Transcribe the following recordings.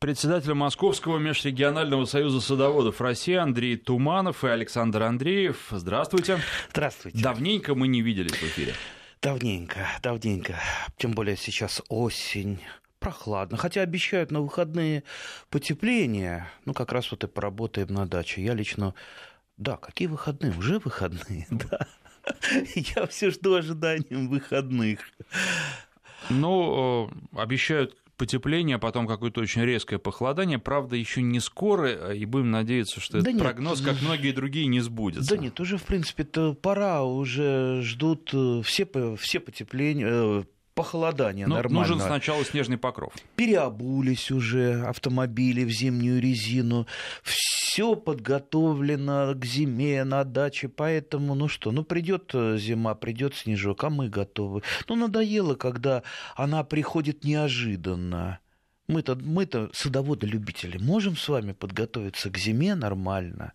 Председатель Московского межрегионального союза садоводов России Андрей Туманов и Александр Андреев. Здравствуйте. Здравствуйте. Давненько мы не виделись в эфире. Давненько, давненько. Тем более сейчас осень, прохладно. Хотя обещают на выходные потепление. Ну, как раз вот и поработаем на даче. Я лично... Да, какие выходные? Уже выходные, да. Я все жду ожиданием выходных. Ну, обещают потепление, а потом какое-то очень резкое похолодание. Правда, еще не скоро, и будем надеяться, что да этот нет. прогноз, как многие другие, не сбудется. Да нет, уже, в принципе-то пора, уже ждут э, все, все потепления, э, похолодание Но нормально. Нужен сначала снежный покров. Переобулись уже автомобили в зимнюю резину. Все подготовлено к зиме на даче, поэтому, ну что, ну придет э, зима, придет снежок, а мы готовы. Ну надоело, когда она приходит неожиданно. Мы-то, мы-то садоводы-любители, можем с вами подготовиться к зиме нормально.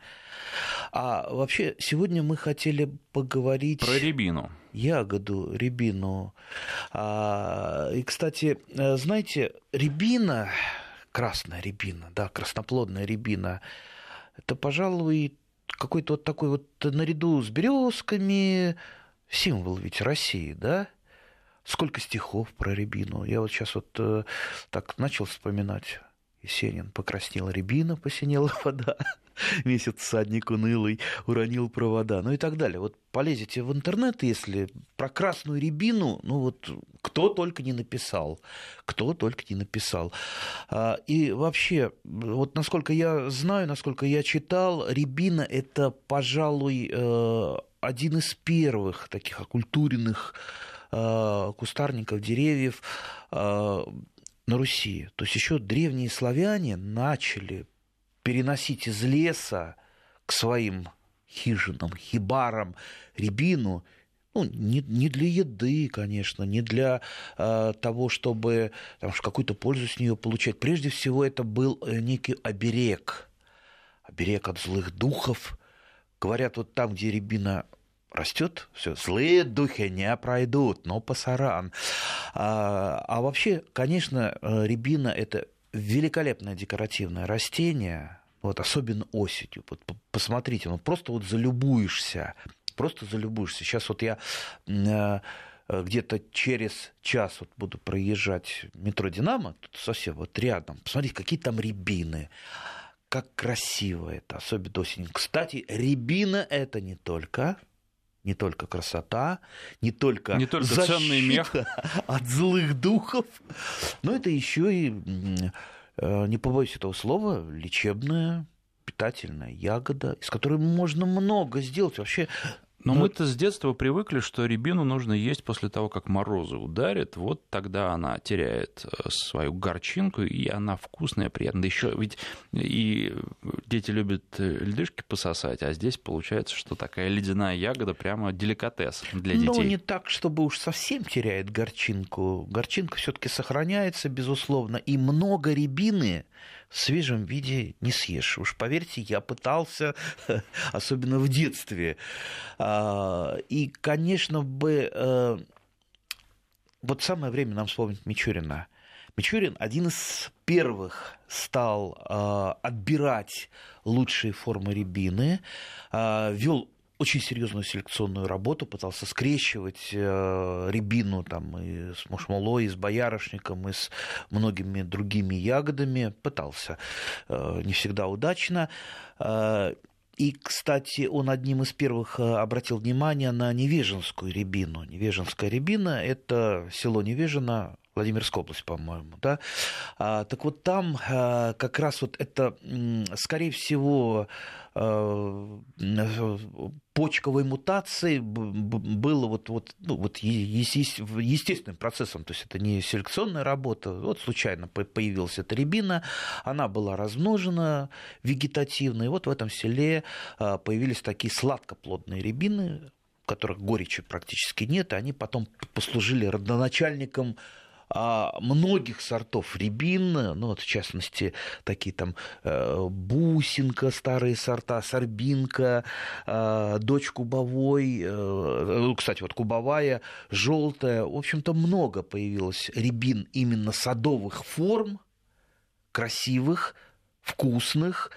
А вообще, сегодня мы хотели поговорить... Про рябину. Ягоду, рябину. А, и, кстати, э, знаете, рябина, красная рябина, да, красноплодная рябина, это, пожалуй, какой-то вот такой вот наряду с березками символ ведь России, да? Сколько стихов про рябину. Я вот сейчас вот э, так начал вспоминать. Есенин покраснела рябина, посинела вода. Месяц садник унылый уронил провода. Ну и так далее. Вот полезете в интернет, если про красную рябину, ну вот кто только не написал. Кто только не написал. А, и вообще, вот насколько я знаю, насколько я читал, рябина это, пожалуй, э, один из первых таких окультуренных кустарников, деревьев э, на Руси. То есть еще древние славяне начали переносить из леса к своим хижинам, хибарам рябину, ну, не, не для еды, конечно, не для э, того, чтобы там, какую-то пользу с нее получать. Прежде всего, это был э, некий оберег. Оберег от злых духов. Говорят, вот там, где рябина растет, все, злые духи не пройдут, но пасаран. А, а вообще, конечно, э, рябина – это великолепное декоративное растение, вот, особенно осенью. Вот, посмотрите, ну просто вот залюбуешься, просто залюбуешься. Сейчас вот я э, где-то через час вот буду проезжать метро «Динамо», тут совсем вот рядом, посмотрите, какие там рябины, как красиво это, особенно осенью. Кстати, рябина – это не только не только красота, не только, не только ценный мех от злых духов, но это еще и, э, не побоюсь этого слова, лечебная питательная ягода, из которой можно много сделать. Вообще но ну, мы-то с детства привыкли, что рябину нужно есть после того, как морозы ударят. Вот тогда она теряет э, свою горчинку, и она вкусная, приятная. Еще ведь и дети любят э, льдышки пососать, а здесь получается, что такая ледяная ягода прямо деликатес для детей. Ну, не так, чтобы уж совсем теряет горчинку. Горчинка все-таки сохраняется, безусловно, и много рябины в свежем виде не съешь. Уж поверьте, я пытался, особенно в детстве. А, и, конечно, бы э, вот самое время нам вспомнить Мичурина. Мичурин один из первых стал э, отбирать лучшие формы рябины, э, вел очень серьезную селекционную работу, пытался скрещивать э, рябину там, и с мушмолой, и с боярышником, и с многими другими ягодами. Пытался. Э, не всегда удачно. Э, и, кстати, он одним из первых э, обратил внимание на Невеженскую рябину. Невеженская рябина – это село Невежино, Владимирская область, по-моему, да. А, так вот там а, как раз вот это, скорее всего, а, почковой мутации было вот, вот, ну, вот естественным процессом, то есть это не селекционная работа, вот случайно появилась эта рябина, она была размножена вегетативно, и вот в этом селе а, появились такие сладкоплодные рябины, которых горечи практически нет, и они потом послужили родоначальником многих сортов рябин, ну вот в частности такие там э, бусинка, старые сорта, сорбинка, э, дочь кубовой, э, ну, кстати, вот кубовая, желтая, в общем-то много появилось рябин именно садовых форм, красивых, вкусных,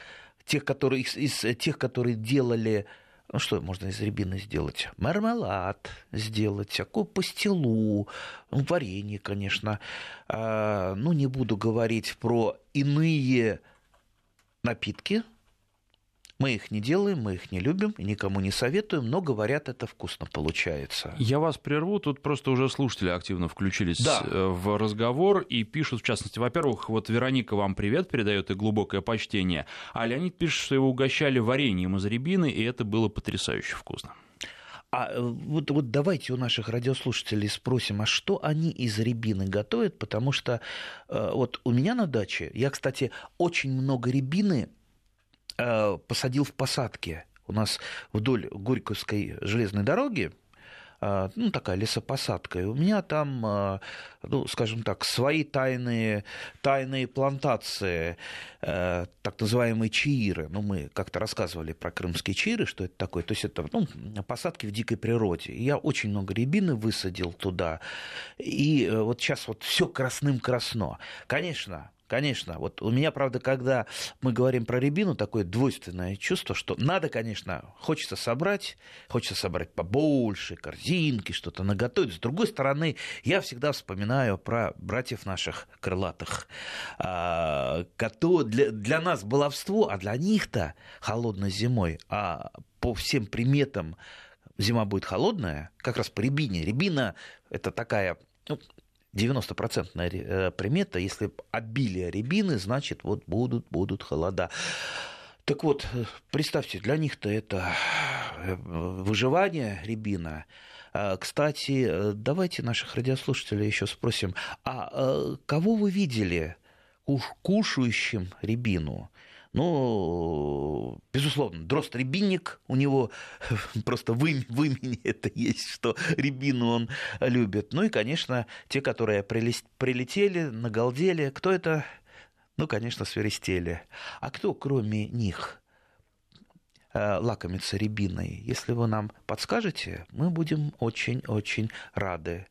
тех, которые, из, из тех, которые делали ну что можно из рябины сделать? Мармелад сделать, всякую пастилу, ну, варенье, конечно. А, ну, не буду говорить про иные напитки, мы их не делаем, мы их не любим, никому не советуем, но говорят, это вкусно получается. Я вас прерву, тут просто уже слушатели активно включились да. Э, в разговор и пишут, в частности, во-первых, вот Вероника вам привет передает и глубокое почтение, а Леонид пишет, что его угощали вареньем из рябины, и это было потрясающе вкусно. А э, вот, вот давайте у наших радиослушателей спросим, а что они из рябины готовят, потому что э, вот у меня на даче, я, кстати, очень много рябины посадил в посадке. У нас вдоль Горьковской железной дороги э, ну, такая лесопосадка. И у меня там, э, ну, скажем так, свои тайные, тайные плантации, так называемые чаиры. Ну, мы как-то рассказывали про крымские чаиры, что это такое. То есть это ну, посадки в дикой природе. Я очень много рябины высадил туда. И вот сейчас вот все красным красно. Конечно, Конечно. Вот у меня, правда, когда мы говорим про рябину, такое двойственное чувство, что надо, конечно, хочется собрать, хочется собрать побольше, корзинки, что-то наготовить. С другой стороны, я всегда вспоминаю про братьев наших крылатых, а, для, для нас баловство, а для них-то холодной зимой, а по всем приметам зима будет холодная, как раз по рябине. Рябина – это такая ну, 90-процентная э, примета, если обилие рябины, значит, вот будут, будут холода. Так вот, э, представьте, для них-то это э, выживание рябина. А, кстати, давайте наших радиослушателей еще спросим, а кого вы видели кушающим рябину? Ну, безусловно, дрозд рябинник, у него просто в, им, в имени это есть, что рябину он любит. Ну и, конечно, те, которые прилетели, нагалдели. Кто это? Ну, конечно, свиристели. А кто, кроме них, э, лакомится рябиной? Если вы нам подскажете, мы будем очень-очень рады.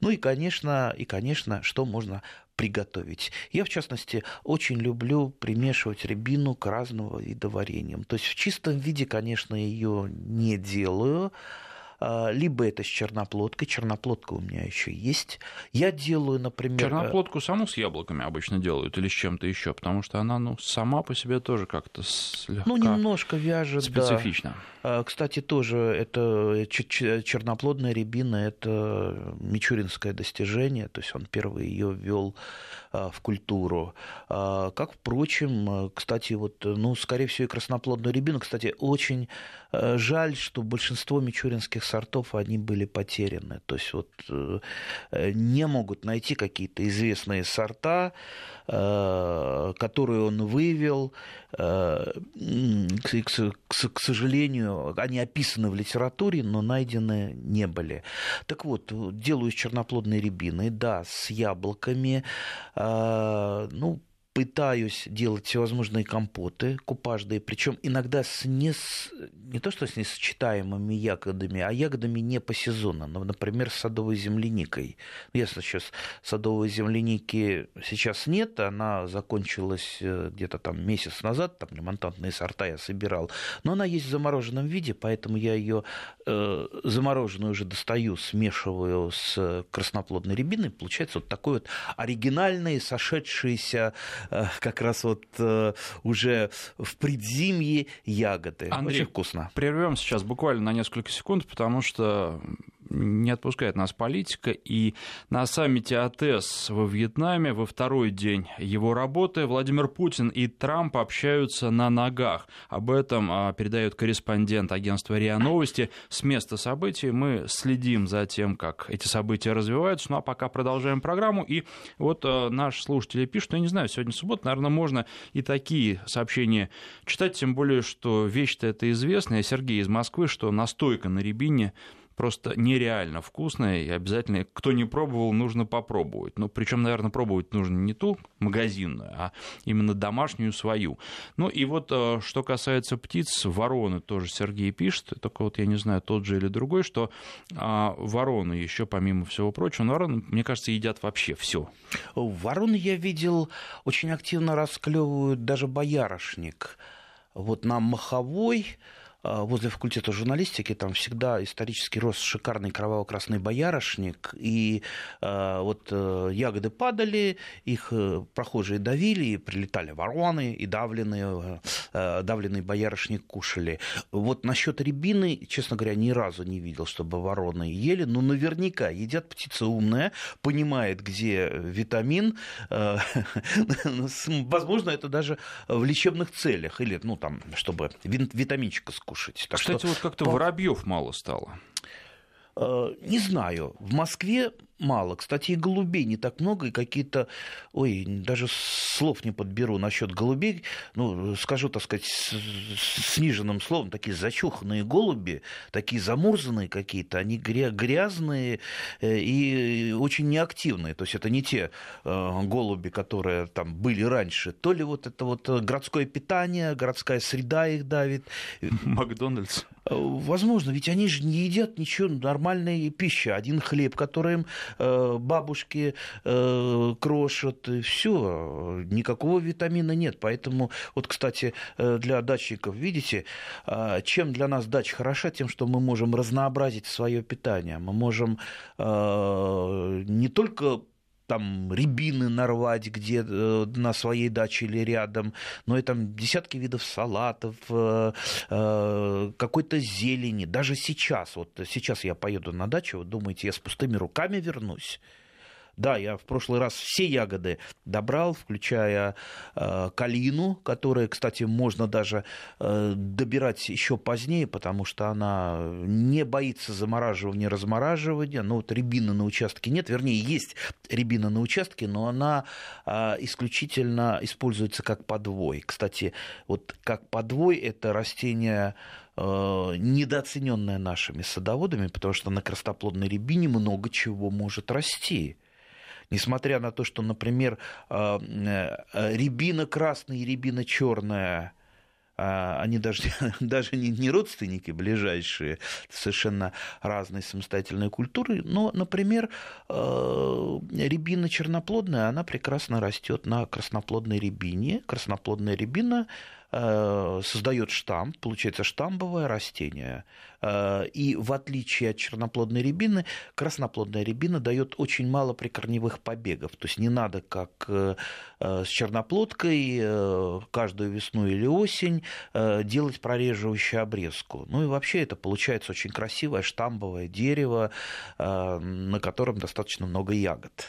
Ну и, конечно, и, конечно, что можно приготовить. Я, в частности, очень люблю примешивать рябину к разного вида вареньям. То есть в чистом виде, конечно, ее не делаю, а, либо это с черноплодкой. Черноплодка у меня еще есть. Я делаю, например... Черноплодку саму с яблоками обычно делают или с чем-то еще, потому что она ну, сама по себе тоже как-то слегка Ну, немножко вяжет, специфично. Да. Кстати, тоже это черноплодная рябина, это мичуринское достижение, то есть он первый ее ввел а, в культуру. А, как, впрочем, кстати, вот, ну, скорее всего, и красноплодную рябину, кстати, очень э, жаль, что большинство мичуринских сортов, они были потеряны. То есть вот э, не могут найти какие-то известные сорта, э, которые он вывел. К сожалению, они описаны в литературе, но найдены не были. Так вот, делаю из черноплодной рябины, да, с яблоками, а, ну, пытаюсь делать всевозможные компоты купажные, причем иногда с не, с, не то что с несочетаемыми ягодами, а ягодами не по сезону, ну, например, с садовой земляникой. Если сейчас садовой земляники сейчас нет, она закончилась э, где-то там месяц назад, там ремонтантные сорта я собирал, но она есть в замороженном виде, поэтому я ее э, замороженную уже достаю, смешиваю с красноплодной рябиной, получается вот такой вот оригинальный, сошедшийся как раз вот э, уже в предзимье ягоды. Андрей, Очень вкусно. Прервем сейчас буквально на несколько секунд, потому что не отпускает нас политика, и на саммите АТС во Вьетнаме во второй день его работы Владимир Путин и Трамп общаются на ногах. Об этом а, передает корреспондент агентства РИА Новости. С места событий мы следим за тем, как эти события развиваются. Ну а пока продолжаем программу. И вот а, наш слушатель пишет, ну, я не знаю, сегодня суббота, наверное, можно и такие сообщения читать, тем более, что вещь-то это известная. Сергей из Москвы, что настойка на рябине просто нереально вкусная, и обязательно, кто не пробовал, нужно попробовать. Ну, причем, наверное, пробовать нужно не ту магазинную, а именно домашнюю свою. Ну, и вот э, что касается птиц, вороны тоже Сергей пишет, только вот я не знаю, тот же или другой, что а, вороны еще, помимо всего прочего, вороны, мне кажется, едят вообще все. Вороны я видел очень активно расклевывают даже боярышник. Вот на Маховой возле факультета журналистики там всегда исторически рос шикарный кроваво-красный боярышник, и э, вот э, ягоды падали, их э, прохожие давили, и прилетали вороны, и давленный, э, давленный боярышник кушали. Вот насчет рябины, честно говоря, ни разу не видел, чтобы вороны ели, но наверняка едят птица умная, понимает, где витамин, э, возможно, это даже в лечебных целях, или, ну, там, чтобы витаминчика скушать кушать. Так Кстати, что... вот как-то воробьев мало стало. Э, не знаю. В Москве мало. Кстати, и голубей не так много, и какие-то, ой, даже слов не подберу насчет голубей, ну, скажу, так сказать, с сниженным словом, такие зачуханные голуби, такие замурзанные какие-то, они грязные э, и очень неактивные. То есть это не те э, голуби, которые там были раньше. То ли вот это вот городское питание, городская среда их давит. Макдональдс. Возможно, ведь они же не едят ничего нормальной пищи. Один хлеб, который им Э, бабушки э, крошат, все, никакого витамина нет. Поэтому, вот, кстати, э, для дачников, видите, чем для нас дача хороша, тем, что мы можем разнообразить свое питание. Мы можем не только там рябины нарвать где на своей даче или рядом, но и там десятки видов салатов, какой-то зелени. Даже сейчас, вот сейчас я поеду на дачу, вы думаете, я с пустыми руками вернусь? Да, я в прошлый раз все ягоды добрал, включая э, калину, которая, кстати, можно даже э, добирать еще позднее, потому что она не боится замораживания, размораживания. Ну, вот рябины на участке нет, вернее, есть рябина на участке, но она э, исключительно используется как подвой. Кстати, вот как подвой это растение э, недооцененное нашими садоводами, потому что на красноплодной рябине много чего может расти. Несмотря на то, что, например, э, э, рябина красная и рябина черная они даже, даже не, не родственники ближайшие, совершенно разные самостоятельные культуры, но, например, э, рябина черноплодная, она прекрасно растет на красноплодной рябине. Красноплодная рябина создает штамп, получается штамбовое растение. Э, и в отличие от черноплодной рябины, красноплодная рябина дает очень мало прикорневых побегов. То есть не надо, как э, с черноплодкой, каждую весну или осень делать прореживающую обрезку. Ну и вообще это получается очень красивое штамбовое дерево, на котором достаточно много ягод.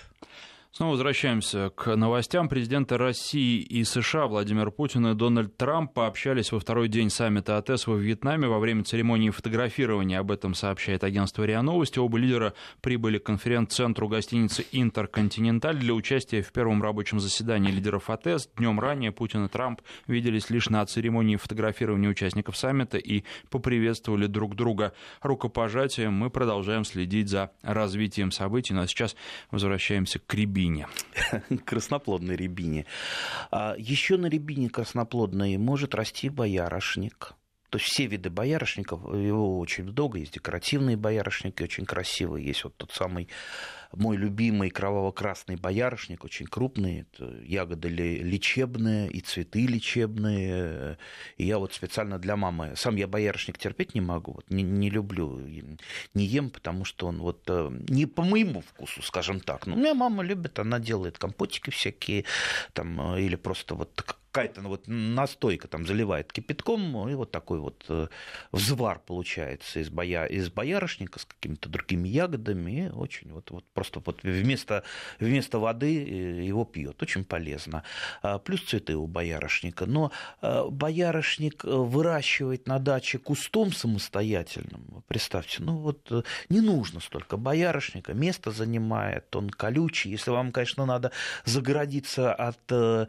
Снова возвращаемся к новостям. Президенты России и США Владимир Путин и Дональд Трамп пообщались во второй день саммита АТЭС во Вьетнаме во время церемонии фотографирования. Об этом сообщает агентство РИА Новости. Оба лидера прибыли к конференц-центру гостиницы «Интерконтиненталь» для участия в первом рабочем заседании лидеров АТЭС. Днем ранее Путин и Трамп виделись лишь на церемонии фотографирования участников саммита и поприветствовали друг друга рукопожатием. Мы продолжаем следить за развитием событий. Ну а сейчас возвращаемся к Рябине рябине. Красноплодной рябине. А еще на рябине красноплодной может расти боярышник. То есть все виды боярышников, его очень много, есть декоративные боярышники, очень красивые, есть вот тот самый мой любимый кроваво-красный боярышник, очень крупный, это ягоды лечебные и цветы лечебные. И я вот специально для мамы, сам я боярышник терпеть не могу, вот, не, не люблю, не ем, потому что он вот э, не по моему вкусу, скажем так. Но у меня мама любит, она делает компотики всякие, там, э, или просто вот какая-то ну, вот настойка там заливает кипятком, и вот такой вот э, взвар получается из, боя, из боярышника с какими-то другими ягодами, и очень вот, вот просто вот вместо, вместо воды э, его пьет, очень полезно. А, плюс цветы у боярышника, но э, боярышник выращивать на даче кустом самостоятельным, представьте, ну вот не нужно столько боярышника, место занимает, он колючий, если вам, конечно, надо загородиться от э,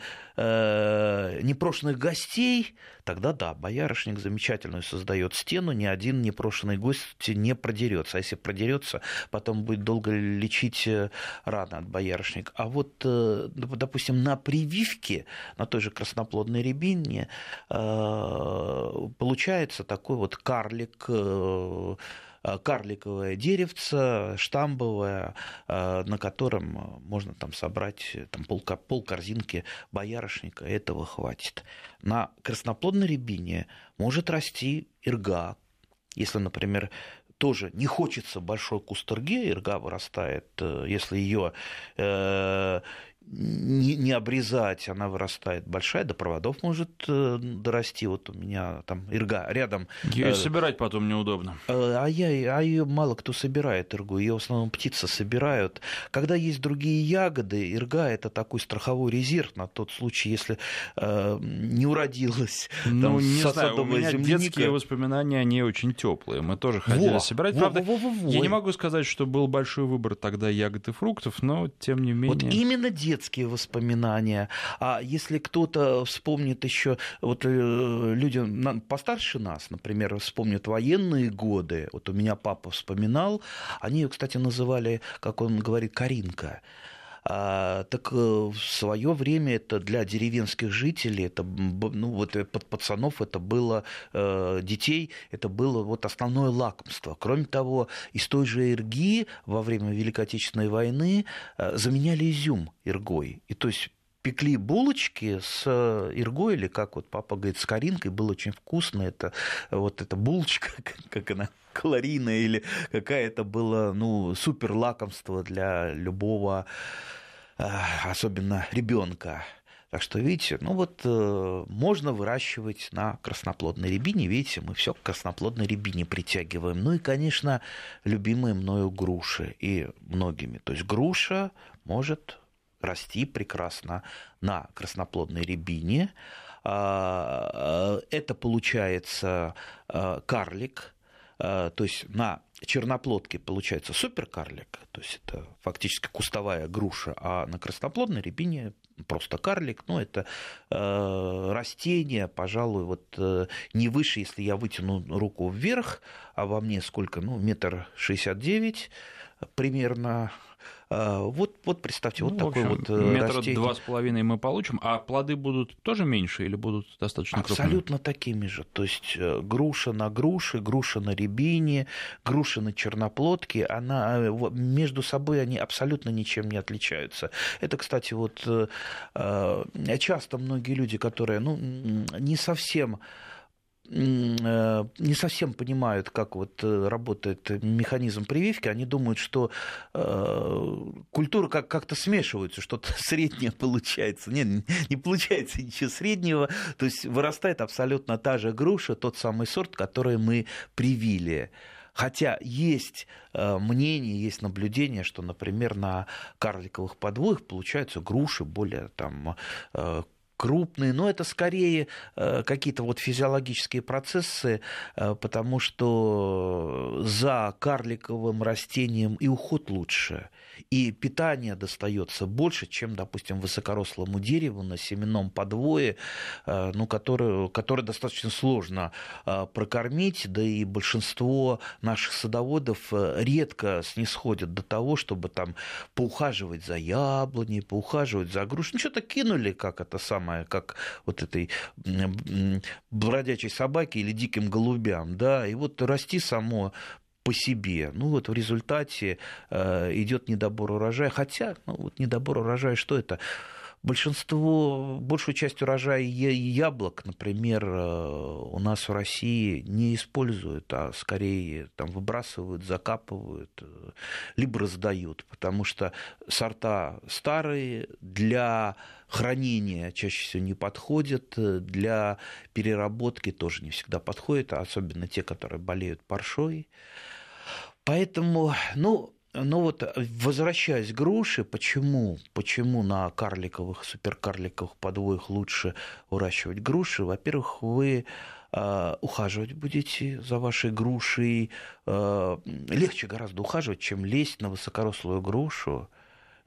непрошенных гостей, тогда да, боярышник замечательную создает стену, ни один непрошенный гость не продерется. А если продерется, потом будет долго лечить э, раны от боярышника. А вот, э, допустим, на прививке, на той же красноплодной рябине, получается такой вот карлик Э, карликовое деревце, штамбовое, э, на котором можно там собрать э, там, пол, пол корзинки боярышника, этого хватит. На красноплодной рябине может расти ирга, если, например, тоже не хочется большой куст ирги, ирга вырастает, если ее не, не обрезать, она вырастает большая, до проводов может э, дорасти. Вот у меня там ирга рядом. Ее э, собирать потом неудобно. Э, а, я, а ее мало кто собирает, иргу. Ее в основном птицы собирают. Когда есть другие ягоды, ирга это такой страховой резерв на тот случай, если э, не уродилась. Ну, там, не знаю, у меня земляника. детские воспоминания, они очень теплые. Мы тоже ходили во, собирать. Во, Правда, во, во, во, я не могу сказать, что был большой выбор тогда ягод и фруктов, но тем не менее. Вот именно детские детские воспоминания. А если кто-то вспомнит еще, вот э, люди постарше нас, например, вспомнят военные годы, вот у меня папа вспоминал, они ее, кстати, называли, как он говорит, Каринка. А, так э, в свое время это для деревенских жителей, это, ну, вот э, под пацанов это было, э, детей, это было вот основное лакомство. Кроме того, из той же ирги во время Великой Отечественной войны заменяли изюм иргой. И то есть пекли булочки с иргой, или как вот папа говорит, с коринкой, было очень вкусно. Это вот эта булочка, как она калорийная, или какая-то была, ну, супер лакомство для любого особенно ребенка. Так что, видите, ну вот э, можно выращивать на красноплодной рябине. Видите, мы все к красноплодной рябине притягиваем. Ну и, конечно, любимые мною груши и многими. То есть груша может расти прекрасно на красноплодной рябине. А, э, это получается э, карлик, то есть на черноплодки получается суперкарлик, то есть это фактически кустовая груша, а на красноплодной рябине просто карлик, ну это э, растение, пожалуй, вот э, не выше, если я вытяну руку вверх, а во мне сколько, ну метр шестьдесят девять примерно, а, вот, вот представьте, ну, вот такой общем, вот э, метра растение. два с половиной мы получим, а плоды будут тоже меньше или будут достаточно крупными? Абсолютно такими же. То есть э, груша на груше, груша на рябине, груша на черноплодке, она, э, между собой они абсолютно ничем не отличаются. Это, кстати, вот часто многие люди, которые ну, не совсем не совсем понимают, как вот э, работает механизм прививки, они думают, что э, культуры как- как-то смешиваются, что-то среднее получается. Нет, не получается ничего среднего. То есть вырастает абсолютно та же груша, тот самый сорт, который мы привили. Хотя есть мнение, есть наблюдение, что, например, на карликовых подвоях получаются груши более там, крупные, но это скорее э, какие-то вот физиологические процессы, э, потому что за карликовым растением и уход лучше, и питание достается больше, чем, допустим, высокорослому дереву на семенном подвое, э, ну, которое, которое достаточно сложно прокормить, да и большинство наших садоводов редко снисходят до того, чтобы там поухаживать за яблоней, поухаживать за грушей. Ну, что-то кинули, как это самое, как вот этой бродячей собаке или диким голубям, да, и вот расти само по себе. Ну вот в результате э, идет недобор урожая. Хотя, ну вот недобор урожая, что это? Большинство, большую часть урожая яблок, например, э, у нас в России не используют, а скорее там выбрасывают, закапывают, э, либо раздают, потому что сорта старые для хранения чаще всего не подходят, для переработки тоже не всегда подходят, особенно те, которые болеют паршой. Поэтому, ну, ну вот, возвращаясь к груши, почему, почему на карликовых, суперкарликовых подвоях лучше выращивать груши? Во-первых, вы э, ухаживать будете за вашей грушей. Э, легче гораздо ухаживать, чем лезть на высокорослую грушу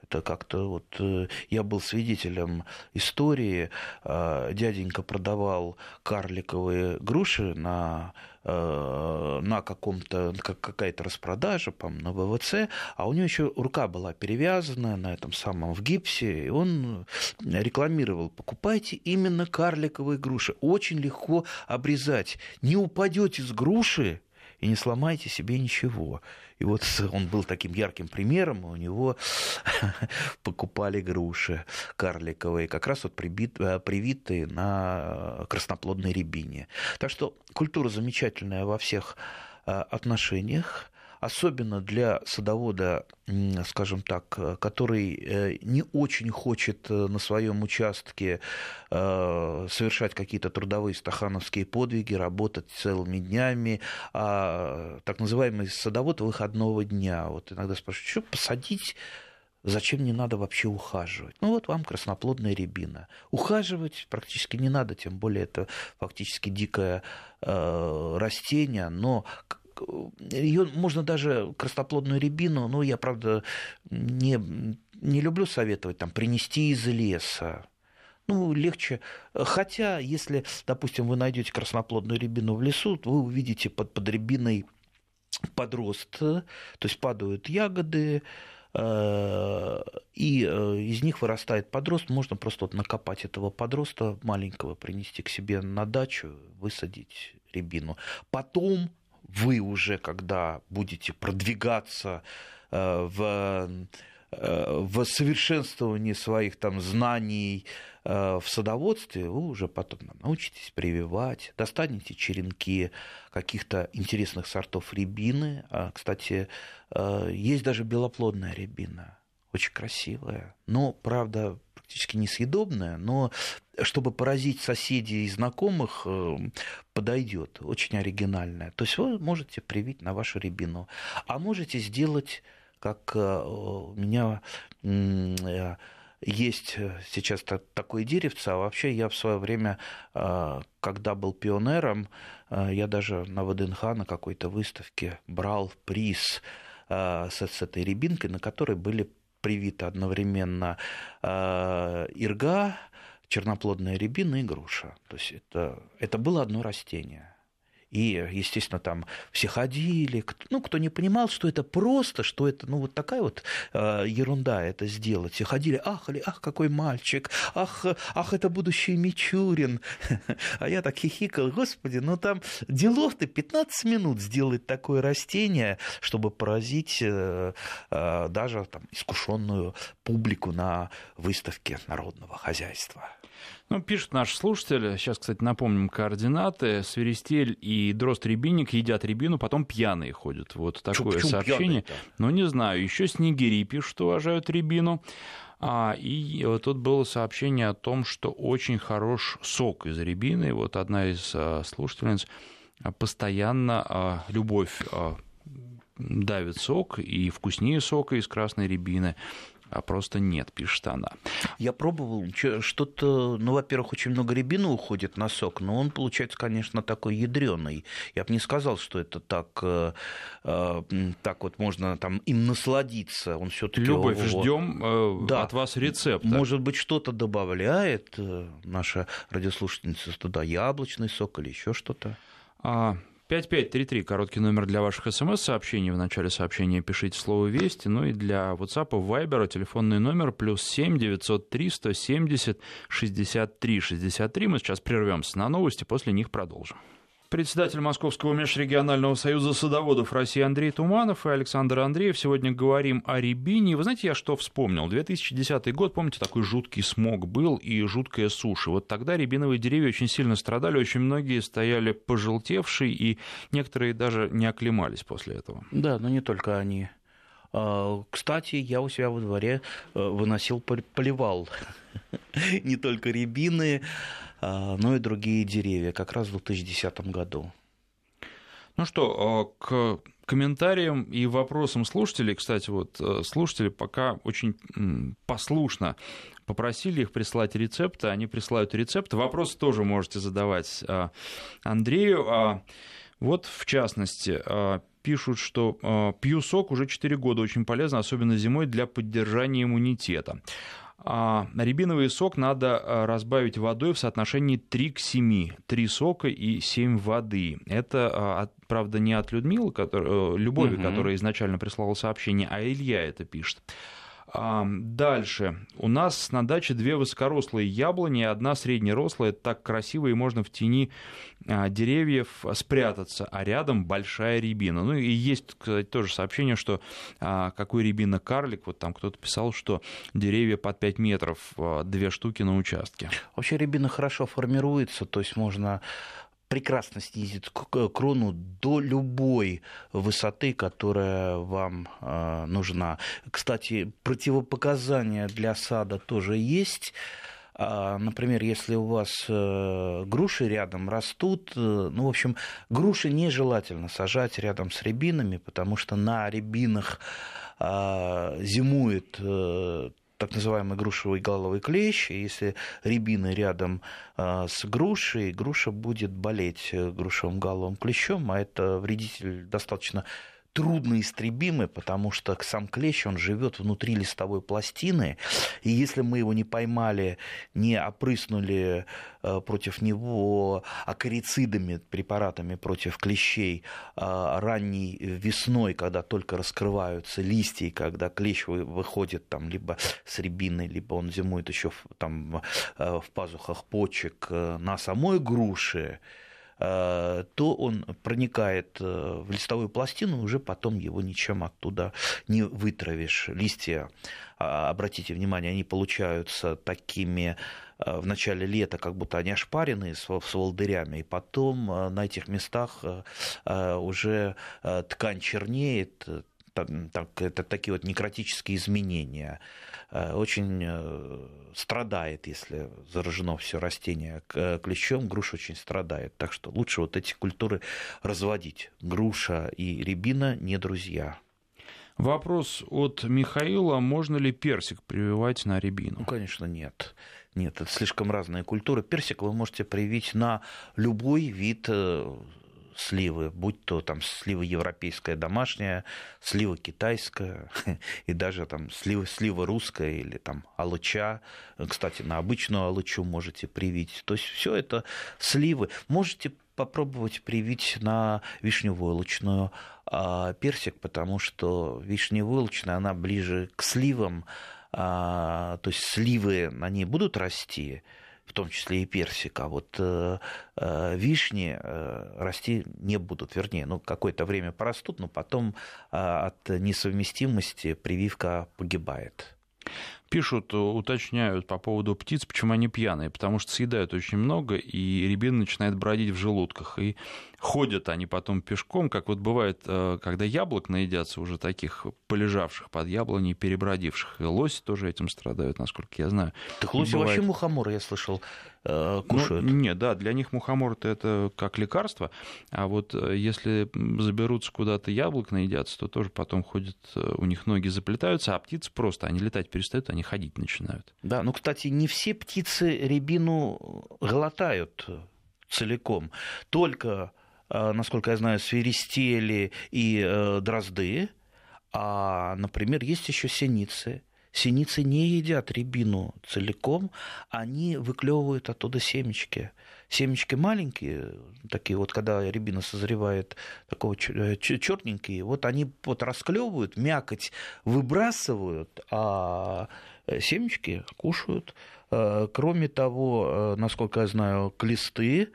Это как-то вот э, я был свидетелем истории. Э, дяденька продавал карликовые груши на э, на каком-то как какая-то распродажа, по на ВВЦ, а у него еще рука была перевязана на этом самом в гипсе, и он рекламировал: покупайте именно карликовые груши, очень легко обрезать, не упадете с груши и не сломайте себе ничего. И вот он был таким ярким примером, у него покупали груши карликовые, как раз вот прибит, э, привитые на красноплодной рябине. Так что культура замечательная во всех э, отношениях особенно для садовода, скажем так, который э, не очень хочет э, на своем участке э, совершать какие-то трудовые стахановские подвиги, работать целыми днями, а так называемый садовод выходного дня. Вот иногда спрашивают, что посадить Зачем не надо вообще ухаживать? Ну вот вам красноплодная рябина. Ухаживать практически не надо, тем более это фактически дикое э, растение, но ее можно даже красноплодную рябину, ну, я, правда, не, не люблю советовать там принести из леса. Ну, легче. Хотя, если, допустим, вы найдете красноплодную рябину в лесу, вы увидите под, под рябиной подрост, то есть падают ягоды, э, и э, из них вырастает подрост, можно просто вот накопать этого подроста маленького, принести к себе на дачу, высадить рябину. Потом вы уже, когда будете продвигаться э, в э, в совершенствовании своих там знаний э, в садоводстве, вы уже потом научитесь прививать, достанете черенки каких-то интересных сортов рябины. А, кстати, есть даже белоплодная рябина, очень красивая, но, правда, практически несъедобная, но чтобы поразить соседей и знакомых, э, подойдет, очень оригинальная. То есть вы можете привить на вашу рябину, а можете сделать, как э, у меня э, есть сейчас такое деревце, а вообще я в свое время, когда был пионером, я даже на ВДНХ на какой-то выставке брал приз с, этой рябинкой, на которой были привиты одновременно ирга, черноплодная рябина и груша. То есть это, это было одно растение. И, естественно, там все ходили, ну, кто не понимал, что это просто, что это, ну, вот такая вот э, ерунда это сделать. Все ходили, ахали, ах, какой мальчик, ах, ах, это будущий Мичурин. А я так хихикал, господи, ну, там делов-то 15 минут сделать такое растение, чтобы поразить э, э, даже там искушенную публику на выставке народного хозяйства. Ну, пишут наши слушатели, сейчас, кстати, напомним координаты. Свиристель и дрозд рябинник едят рябину, потом пьяные ходят. Вот такое Чё, сообщение. Ну, не знаю, еще снегири пишут, что уважают рябину. А, и вот тут было сообщение о том, что очень хорош сок из рябины. Вот одна из а, слушательниц постоянно а, любовь а, давит сок и вкуснее сока из красной рябины а просто нет, пишет она. Я пробовал, что-то, ну, во-первых, очень много рябины уходит на сок, но он получается, конечно, такой ядреный. Я бы не сказал, что это так, э, э, так вот можно там им насладиться. Он все-таки Любовь, ждем э, да, от вас рецепта. Может быть, что-то добавляет наша радиослушательница туда, яблочный сок или еще что-то. А, 5533, короткий номер для ваших смс-сообщений. В начале сообщения пишите слово «Вести». Ну и для WhatsApp, Viber телефонный номер плюс 7 903 170 63 63. Мы сейчас прервемся на новости, после них продолжим. Председатель Московского межрегионального союза садоводов России Андрей Туманов и Александр Андреев. Сегодня говорим о рябине. Вы знаете, я что вспомнил? 2010 год, помните, такой жуткий смог был и жуткая суша. Вот тогда рябиновые деревья очень сильно страдали, очень многие стояли пожелтевшие, и некоторые даже не оклемались после этого. Да, но не только они. А, кстати, я у себя во дворе э, выносил, поливал не только рябины, но и другие деревья, как раз в 2010 году. Ну что, а, к комментариям и вопросам слушателей, кстати, вот э, слушатели пока очень послушно попросили их прислать рецепты, они присылают рецепты. Вопросы тоже можете задавать а, Андрею. Вот, в частности, пишут, что пью сок уже 4 года, очень полезно, особенно зимой, для поддержания иммунитета. А рябиновый сок надо а, разбавить водой в соотношении 3 к 7. 3 сока и 7 воды. Это, а, правда, не от Людмилы, который, э, Любови, угу. которая изначально прислала сообщение, а Илья это пишет. Дальше. У нас на даче две высокорослые яблони, одна среднерослая. Так красиво, и можно в тени а, деревьев спрятаться, а рядом большая рябина. Ну и есть, кстати, тоже сообщение, что а, какой рябина карлик, вот там кто-то писал, что деревья под 5 метров, а, две штуки на участке. Вообще рябина хорошо формируется, то есть можно прекрасно снизит крону до любой высоты, которая вам э, нужна. Кстати, противопоказания для сада тоже есть. А, например, если у вас э, груши рядом растут, э, ну, в общем, груши нежелательно сажать рядом с рябинами, потому что на рябинах а, зимует так называемый грушевый головый клещ. И если рябины рядом а, с грушей, груша будет болеть э, грушевым головым клещом, а это вредитель достаточно трудноистребимый, потому что сам клещ, он живет внутри листовой пластины, и если мы его не поймали, не опрыснули э, против него акарицидами, препаратами против клещей э, ранней весной, когда только раскрываются листья, и когда клещ выходит там либо с рябины, либо он зимует еще там э, в пазухах почек на самой груше, Э, то он проникает э, в листовую пластину, уже потом его ничем оттуда не вытравишь. Листья, а, обратите внимание, они получаются такими э, в начале лета, как будто они ошпаренные с, с волдырями, и потом на этих местах уже ткань чернеет, так, это такие вот некротические изменения. Э, очень э, страдает, если заражено все растение клещом, груша очень страдает. Так что лучше вот эти культуры разводить. Груша и рябина не друзья. Вопрос от Михаила. Можно ли персик прививать на рябину? Ну, конечно, нет. Нет, это слишком разные культуры. Персик вы можете привить на любой вид э, сливы, будь то там слива европейская домашняя, слива китайская и даже там слива, слива русская или там алыча. Кстати, на обычную алычу можете привить. То есть все это сливы. Можете попробовать привить на вишневойлочную а, персик, потому что вишневойлочная, она ближе к сливам, а, то есть сливы на ней будут расти, в том числе и персик, а вот э, э, вишни э, расти не будут, вернее, ну, какое-то время порастут, но потом э, от несовместимости прививка погибает. Пишут, уточняют по поводу птиц, почему они пьяные, потому что съедают очень много, и рябина начинает бродить в желудках. И ходят они потом пешком, как вот бывает, э, когда яблок наедятся уже таких полежавших под яблоней, перебродивших. И лоси тоже этим страдают, насколько я знаю. Так лоси бывает... вообще мухоморы, я слышал, э, кушают. Ну, нет, да, для них мухомор это как лекарство, а вот э, если заберутся куда-то яблок наедятся, то тоже потом ходят, у них ноги заплетаются, а птицы просто, они летать перестают, они ходить начинают. Да, ну, кстати, не все птицы рябину глотают целиком, только насколько я знаю, свиристели и э, дрозды. А, например, есть еще синицы. Синицы не едят рябину целиком, они выклевывают оттуда семечки. Семечки маленькие, такие вот, когда рябина созревает, такого э, черненькие, вот они вот расклевывают, мякоть выбрасывают, а семечки кушают. Кроме того, насколько я знаю, клесты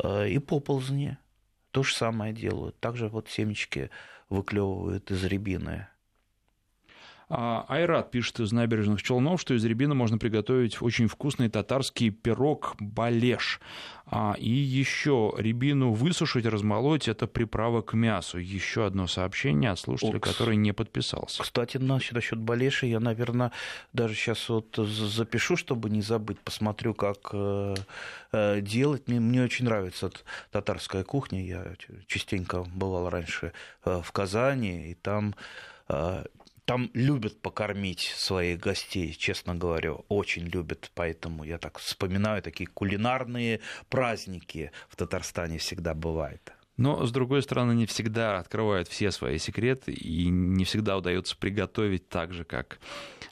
и поползни то же самое делают. Также вот семечки выклевывают из рябины. А, Айрат пишет из набережных Челнов, что из рябины можно приготовить очень вкусный татарский пирог балеш. А, и еще рябину высушить, размолоть – это приправа к мясу. Еще одно сообщение от слушателя, Окс. который не подписался. Кстати, насчет, балеши я, наверное, даже сейчас вот запишу, чтобы не забыть, посмотрю, как э, э, делать. Мне, мне очень нравится татарская кухня. Я частенько бывал раньше э, в Казани, и там там любят покормить своих гостей, честно говоря, очень любят, поэтому я так вспоминаю, такие кулинарные праздники в Татарстане всегда бывают. Но, с другой стороны, не всегда открывают все свои секреты, и не всегда удается приготовить так же, как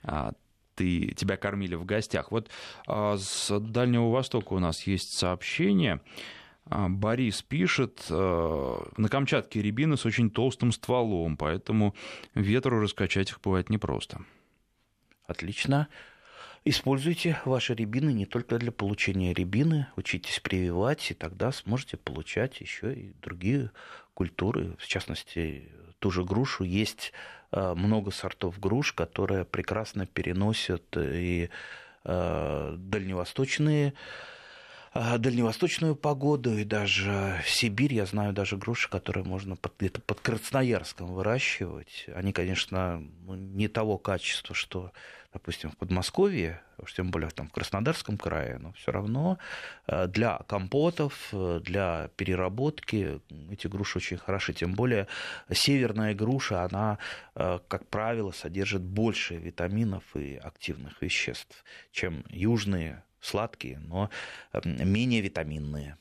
а, ты, тебя кормили в гостях. Вот а, с Дальнего Востока у нас есть сообщение. А, Борис пишет, а, на Камчатке рябины с очень толстым стволом, поэтому ветру раскачать их бывает непросто. Отлично. Используйте ваши рябины не только для получения рябины, учитесь прививать, и тогда сможете получать еще и другие культуры, в частности, ту же грушу. Есть э, много сортов груш, которые прекрасно переносят и э, дальневосточные э, дальневосточную погоду и даже Сибирь. Я знаю даже груши, которые можно под, где-то под Красноярском выращивать. Они, конечно, ну, не того качества, что допустим, в Подмосковье, уж тем более там в Краснодарском крае, но все равно э, для компотов, э, для переработки эти груши очень хороши. Тем более северная груша, она, э, как правило, содержит больше витаминов и активных веществ, чем южные сладкие, но менее витаминные.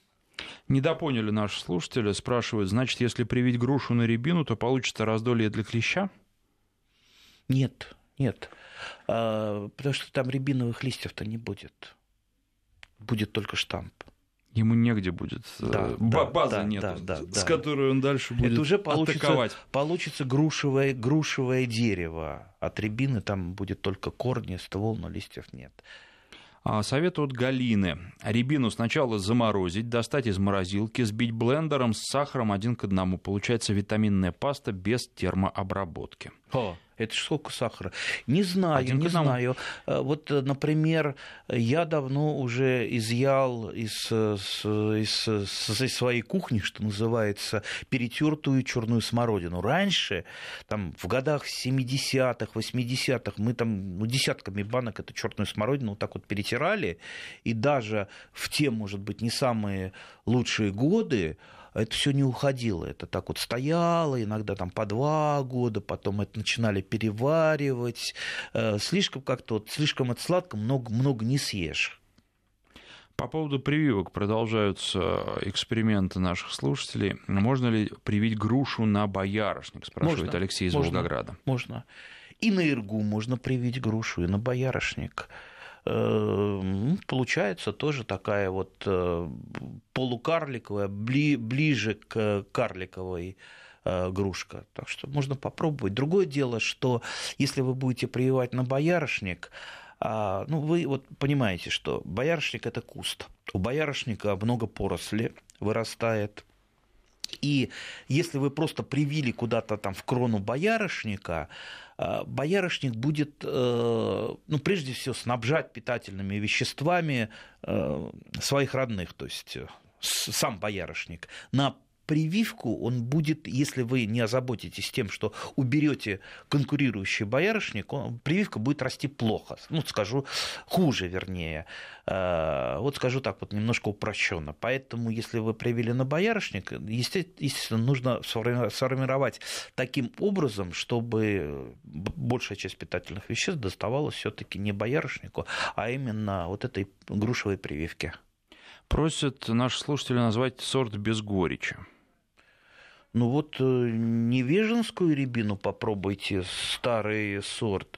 Недопоняли наши слушатели, спрашивают, значит, если привить грушу на рябину, то получится раздолье для клеща? Нет, нет. А, потому что там рябиновых листьев-то не будет. Будет только штамп. Ему негде будет. Э, да, базы да, нет, да, да, с да. которой он дальше будет Это уже получится, атаковать. получится грушевое, грушевое дерево. От рябины там будет только корни, ствол, но листьев нет. А, совет от Галины. Рябину сначала заморозить, достать из морозилки, сбить блендером с сахаром один к одному. Получается витаминная паста без термообработки. О. Это ж сколько сахара? Не знаю, Один не знаю. Э, вот, э, например, я давно уже изъял из, из, из, из своей кухни, что называется, перетертую черную смородину. Раньше, там, в годах 70-х, 80-х, мы там ну, десятками банок эту черную смородину вот так вот перетирали, и даже в те, может быть, не самые лучшие годы, это все не уходило. Это так вот стояло, иногда там по два года, потом это начинали переваривать. Э, слишком как-то вот, слишком это сладко, много, много не съешь. По поводу прививок продолжаются эксперименты наших слушателей. Можно ли привить грушу на боярышник, спрашивает можно, Алексей из можно, Волгограда. Можно. И на иргу можно привить грушу, и на боярышник. Э, получается тоже такая вот э, полукарликовая, ближе к карликовой э, грушка. Так что можно попробовать. Другое дело, что если вы будете прививать на боярышник, а, ну, вы вот понимаете, что боярышник – это куст. У боярышника много поросли вырастает. И если вы просто привили куда-то там в крону боярышника, боярышник будет, э, ну, прежде всего, снабжать питательными веществами э, своих родных, то есть э, сам боярышник. На прививку он будет, если вы не озаботитесь тем, что уберете конкурирующий боярышник, он, прививка будет расти плохо. Ну, скажу, хуже, вернее. Э, вот скажу так вот немножко упрощенно. Поэтому, если вы привили на боярышник, естественно, нужно сформировать таким образом, чтобы большая часть питательных веществ доставалась все-таки не боярышнику, а именно вот этой грушевой прививке. Просят наши слушатели назвать сорт без горечи. Ну вот э, невеженскую рябину попробуйте, старый сорт.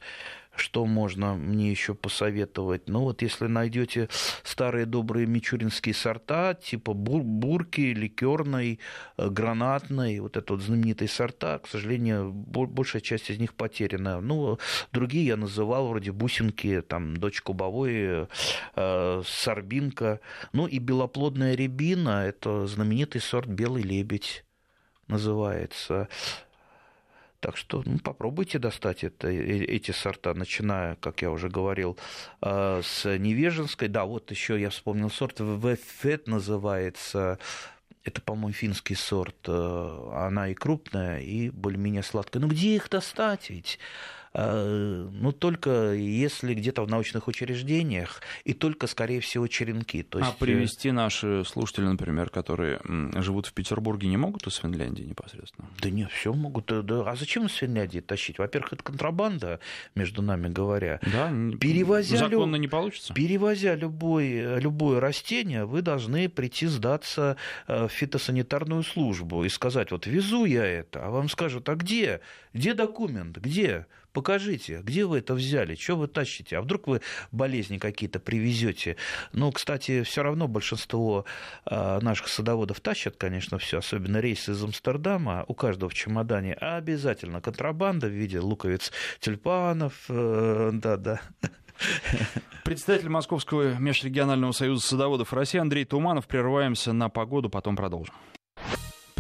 Что можно мне еще посоветовать? Ну вот если найдете старые добрые мичуринские сорта, типа бур бурки, ликерной, э, гранатной, вот это вот знаменитые сорта, к сожалению, большая часть из них потеряна. Ну, другие я называл вроде бусинки, там, дочь кубовой, э, сорбинка. Ну и белоплодная рябина, это знаменитый сорт белый лебедь называется. Так что ну, попробуйте достать это, э, эти сорта, начиная, как я уже говорил, э, с Невеженской. Да, вот еще я вспомнил сорт Вефет называется. Это, по-моему, финский сорт. Э, она и крупная, и более-менее сладкая. Но где их достать ведь? Ну, только если где-то в научных учреждениях, и только, скорее всего, черенки. То а есть... А привести наши слушатели, например, которые живут в Петербурге, не могут из Финляндии непосредственно? Да нет, все могут. Да. А зачем из Финляндии тащить? Во-первых, это контрабанда, между нами говоря. Да, перевозя законно не получится. Перевозя любой, любое растение, вы должны прийти сдаться в фитосанитарную службу и сказать, вот везу я это, а вам скажут, а где? Где документ? Где? Покажите, где вы это взяли, что вы тащите, а вдруг вы болезни какие-то привезете. Ну, кстати, все равно большинство а, наших садоводов тащат, конечно, все, особенно рейсы из Амстердама, у каждого в чемодане обязательно контрабанда в виде луковиц тюльпанов, э, да-да. Председатель Московского межрегионального союза садоводов России Андрей Туманов. Прерываемся на погоду, потом продолжим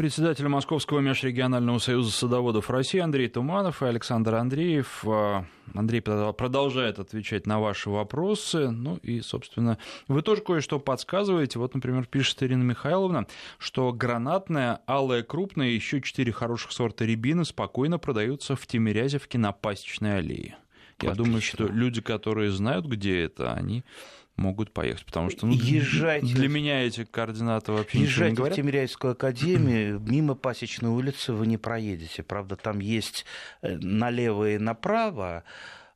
председатель Московского межрегионального союза садоводов России Андрей Туманов и Александр Андреев. А, Андрей продолжает отвечать на ваши вопросы. Ну и, собственно, вы тоже кое-что подсказываете. Вот, например, пишет Ирина Михайловна, что гранатная, алая, крупная и еще четыре хороших сорта рябины спокойно продаются в Тимирязевке на пасечной аллее. Я Отлично. думаю, что люди, которые знают, где это, они могут поехать, потому что ну, езжайте, для меня эти координаты вообще ничего не говорят. в Тимиряйскую академию, мимо Пасечной улицы вы не проедете. Правда, там есть э, налево и направо,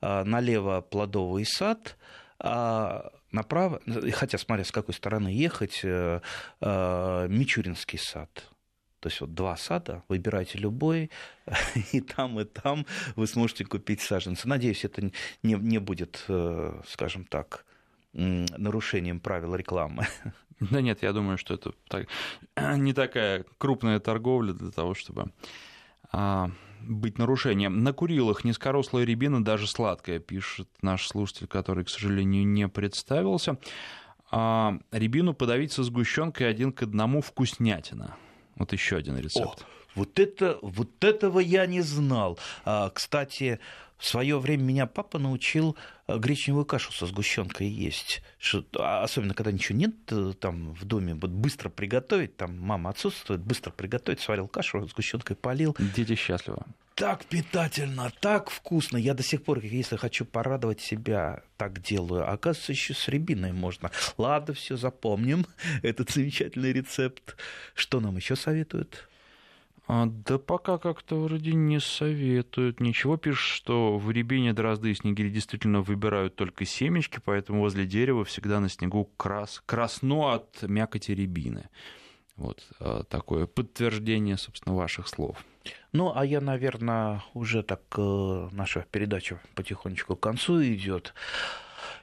а, налево плодовый сад, а направо, хотя смотря с какой стороны ехать, э, э, Мичуринский сад. То есть вот два сада, выбирайте любой, и там, и там вы сможете купить саженцы. Надеюсь, это не, не будет, скажем так, нарушением правил рекламы. Да нет, я думаю, что это так, не такая крупная торговля для того, чтобы а, быть нарушением. На Курилах низкорослая рябина, даже сладкая, пишет наш слушатель, который, к сожалению, не представился. А, рябину подавить со сгущенкой один к одному вкуснятина. Вот еще один рецепт. О, вот, это, вот этого я не знал. А, кстати, в свое время меня папа научил э, гречневую кашу со сгущенкой есть. Что, а особенно, когда ничего нет э, там в доме, вот быстро приготовить, там мама отсутствует, быстро приготовить, сварил кашу, сгущенкой полил. Дети счастливы. Так питательно, так вкусно. Я до сих пор, если хочу порадовать себя, так делаю. А оказывается, еще с рябиной можно. Ладно, все запомним. Этот замечательный рецепт. Что нам еще советуют? А, да пока как-то вроде не советуют ничего. Пишут, что в рябине дрозды и снегири действительно выбирают только семечки, поэтому возле дерева всегда на снегу крас... красно от мякоти рябины. Вот а, такое подтверждение, собственно, ваших слов. Ну, а я, наверное, уже так э, наша передача потихонечку к концу идет.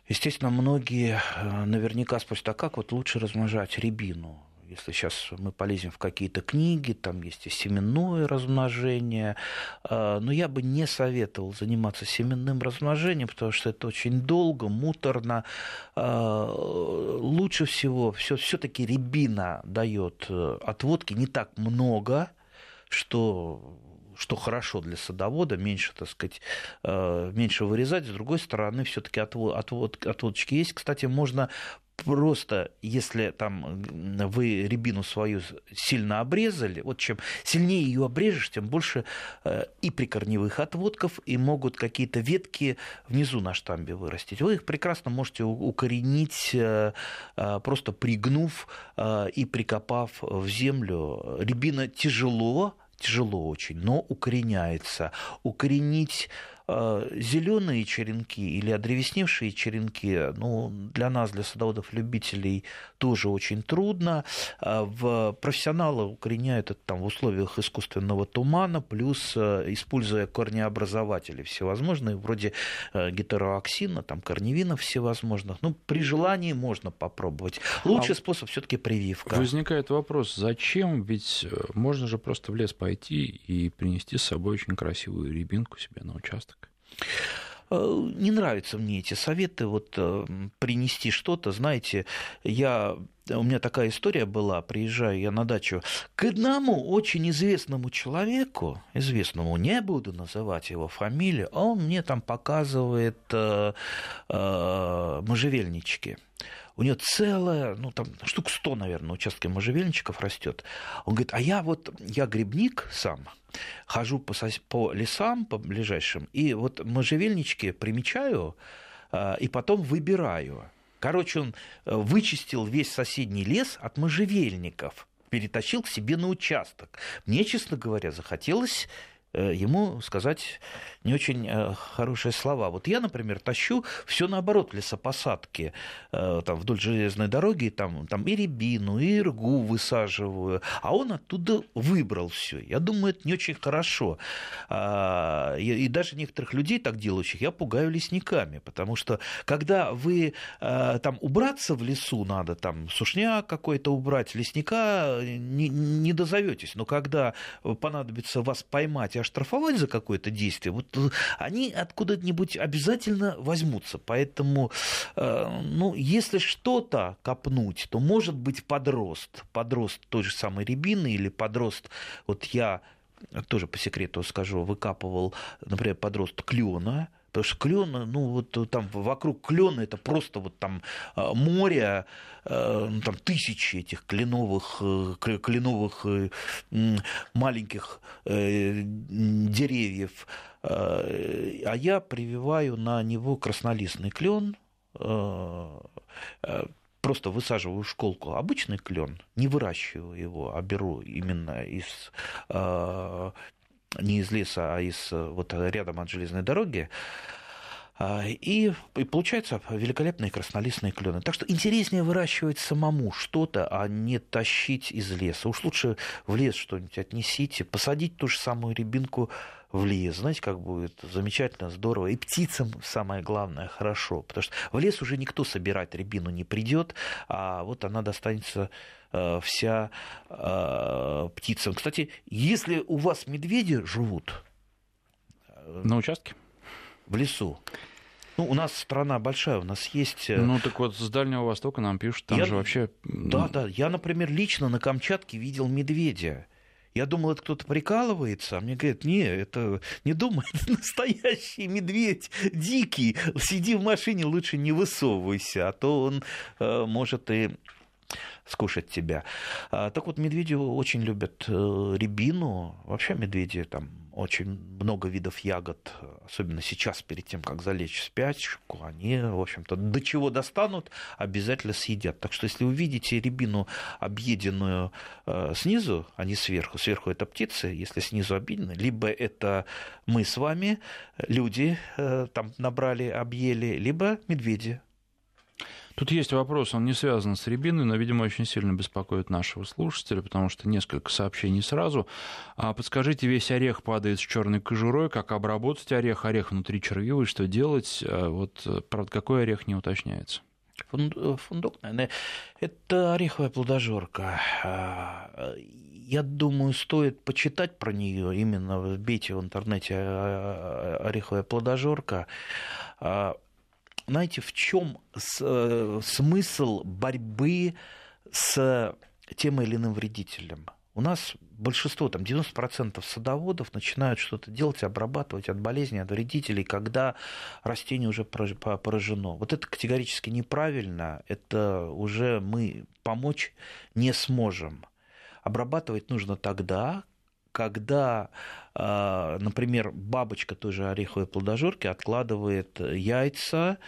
Естественно, многие э, наверняка спросят, а как вот лучше размножать рябину? Если сейчас мы полезем в какие-то книги, там есть и семенное размножение, а, но я бы не советовал заниматься семенным размножением, потому что это очень долго, муторно. А, лучше всего все-таки рябина дает э, отводки не так много, что что хорошо для садовода, меньше, так сказать, э, меньше вырезать. С другой стороны, все-таки отвод, отвод, отводочки есть. Кстати, можно просто, если там вы рябину свою сильно обрезали, вот чем сильнее ее обрежешь, тем больше э, и прикорневых отводков, и могут какие-то ветки внизу на штамбе вырастить. Вы их прекрасно можете укоренить, э, э, просто пригнув и прикопав в землю. Рябина тяжело, тяжело очень, но укореняется. Укоренить зеленые черенки или одревесневшие черенки, ну, для нас, для садоводов-любителей, тоже очень трудно. Э, в профессионалы укореняют это там в условиях искусственного тумана, плюс э, используя корнеобразователи всевозможные, вроде гетероаксина, там корневинов всевозможных. Ну, при желании можно попробовать. Лучший а способ все-таки прививка. Возникает вопрос, зачем? Ведь можно же просто в лес пойти и принести с собой очень красивую рябинку себе на участок. Э, не нравятся мне эти советы, вот э, принести что-то, знаете, я у меня такая история была, приезжаю я на дачу к одному очень известному человеку, известному, не буду называть его фамилию, а он мне там показывает э, э, можжевельнички. у нее целая, ну там штук 100, наверное, участки можжевельничков растет. Он говорит, а я вот, я грибник сам, хожу по, по лесам, по ближайшим, и вот можжевельнички примечаю, а, и потом выбираю. Короче, он э, вычистил весь соседний лес от можжевельников, перетащил к себе на участок. Мне, честно говоря, захотелось ему сказать не очень э, хорошие слова. Вот я, например, тащу все наоборот лесопосадки э, там, вдоль железной дороги, там, там и рябину, и иргу высаживаю, а он оттуда выбрал все. Я думаю, это не очень хорошо. А, и даже некоторых людей, так делающих, я пугаю лесниками, потому что когда вы там убраться в лесу надо, там сушняк какой-то убрать, лесника не, не дозоветесь, но когда понадобится вас поймать оштрафовать за какое-то действие, вот э, они откуда-нибудь обязательно возьмутся. Поэтому, э, ну, если что-то копнуть, то может быть подрост. Подрост той же самой рябины или подрост, вот я тоже по секрету скажу, выкапывал, например, подрост клена, Потому что клен, ну вот там вокруг клена это просто вот там э, море, э, ну, там тысячи этих кленовых, э, кленовых маленьких деревьев. А я прививаю на него краснолистный клен, просто высаживаю школку обычный клен, не выращиваю его, а беру именно из не из леса, а из вот рядом от железной дороги. А, и, и получаются великолепные краснолистные клены. Так что интереснее выращивать самому что-то, а не тащить из леса. Уж лучше в лес что-нибудь отнесите, посадить ту же самую рябинку в лес. Знаете, как будет замечательно, здорово. И птицам самое главное хорошо, потому что в лес уже никто собирать рябину не придет, а вот она достанется э, вся э, птицам. Кстати, если у вас медведи живут... Э, На участке? В лесу. Ну, у нас страна большая, у нас есть... Ну, так вот, с Дальнего Востока нам пишут, там я... же вообще... Да, да, я, например, лично на Камчатке видел медведя. Я думал, это кто-то прикалывается, а мне говорят, не, это не думай, это настоящий медведь, дикий. Сиди в машине, лучше не высовывайся, а то он э, может и скушать тебя. А, так вот, медведи очень любят э, рябину. Вообще медведи там очень много видов ягод, особенно сейчас, перед тем, как залечь в спячку, они, в общем-то, до чего достанут, обязательно съедят. Так что, если вы видите рябину объеденную э, снизу, а не сверху, сверху это птицы, если снизу объедены, либо это мы с вами, люди, э, там набрали, объели, либо медведи Тут есть вопрос, он не связан с рябиной, но, видимо, очень сильно беспокоит нашего слушателя, потому что несколько сообщений сразу. А подскажите, весь орех падает с черной кожурой, как обработать орех, орех внутри червивый, что делать? А вот, правда, какой орех не уточняется? Фундук, наверное, это ореховая плодожорка. А, я думаю, стоит почитать про нее. Именно вбейте в интернете ореховая плодожорка знаете, в чем э, смысл борьбы с тем или иным вредителем? У нас большинство, там 90% садоводов начинают что-то делать, обрабатывать от болезней, от вредителей, когда растение уже поражено. Вот это категорически неправильно, это уже мы помочь не сможем. Обрабатывать нужно тогда, когда, например, бабочка той же ореховой плодожорки откладывает яйца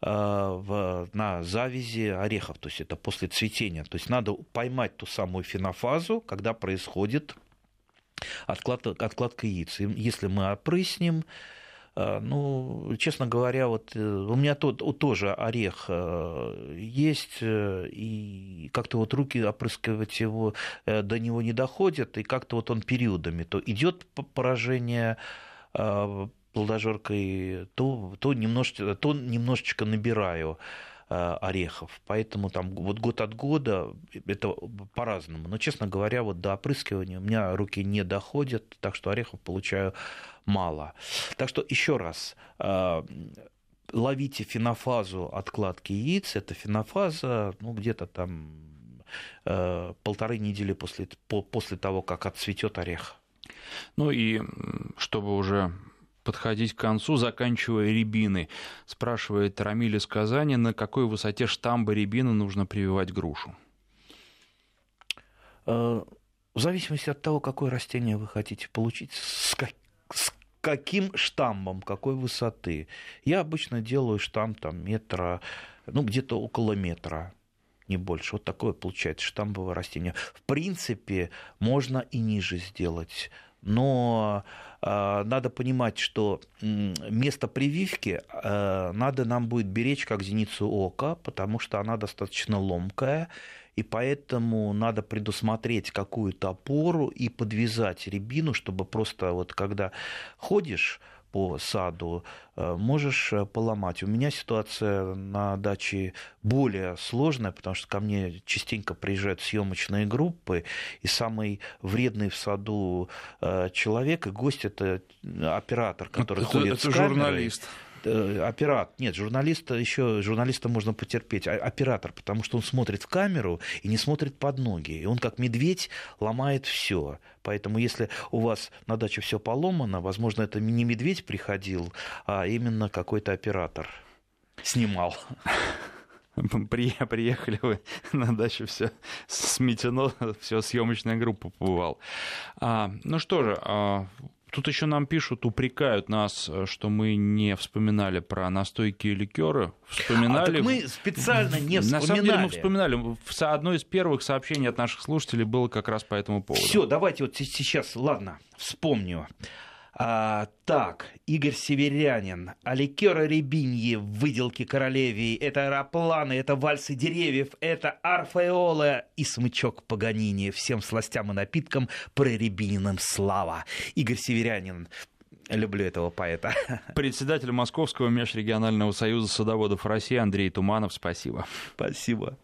а, на завязи орехов, то есть это после цветения. То есть надо поймать ту самую фенофазу, когда происходит откладка, откладка яиц. если мы опрыснем, а, ну, честно говоря, вот э, у меня тот, тоже орех э, есть, э, и как-то вот руки опрыскивать его до него не доходят, и как-то вот он периодами то идет поражение плодожоркой, то, то, немножечко, то немножечко набираю орехов. Поэтому там вот год от года это по-разному. Но, честно говоря, вот до опрыскивания у меня руки не доходят, так что орехов получаю мало. Так что еще раз, э, ловите фенофазу откладки яиц. Это фенофаза, ну, где-то там э, полторы недели после, после того, как отцветет орех. Ну и чтобы уже подходить к концу, заканчивая рябины. Спрашивает Рамиль из Казани, на какой высоте штамба рябины нужно прививать грушу? Э, в зависимости от того, какое растение вы хотите получить, с, как, с каким штамбом, какой высоты. Я обычно делаю штамм там метра, ну где-то около метра не больше. Вот такое получается штамбовое растение. В принципе, можно и ниже сделать. Но э, надо понимать, что место прививки э, надо нам будет беречь как зеницу ока, потому что она достаточно ломкая, и поэтому надо предусмотреть какую-то опору и подвязать рябину, чтобы просто вот когда ходишь, по саду, э, можешь э, поломать. У меня ситуация на даче более сложная, потому что ко мне частенько приезжают съемочные группы, и самый вредный в саду э, человек и гость это оператор, который это, ходит это с камерой. журналист. Э, оператор, нет, журналиста еще, журналиста можно потерпеть, а оператор, потому что он смотрит в камеру и не смотрит под ноги, и он как медведь ломает все. Поэтому если у вас на даче все поломано, возможно, это не медведь приходил, а именно какой-то оператор снимал. Приехали вы на дачу, все сметено, все съемочная группа побывал. А, ну что же, а, Тут еще нам пишут, упрекают нас, э, что мы не вспоминали про настойки и ликеры. Вспоминали. А, мы специально не вспоминали. На самом деле мы вспоминали. Одно из первых сообщений от наших слушателей было как раз по этому поводу. Все, давайте вот сейчас, ладно, вспомню. А, так, Игорь Северянин, а ликеры Рябиньи в выделке королевии, это аэропланы, это вальсы деревьев, это арфа и смычок Паганини. Всем сластям и напиткам про Рябининым слава. Игорь Северянин, Люблю этого поэта. Председатель Московского межрегионального союза садоводов России Андрей Туманов, спасибо. Спасибо.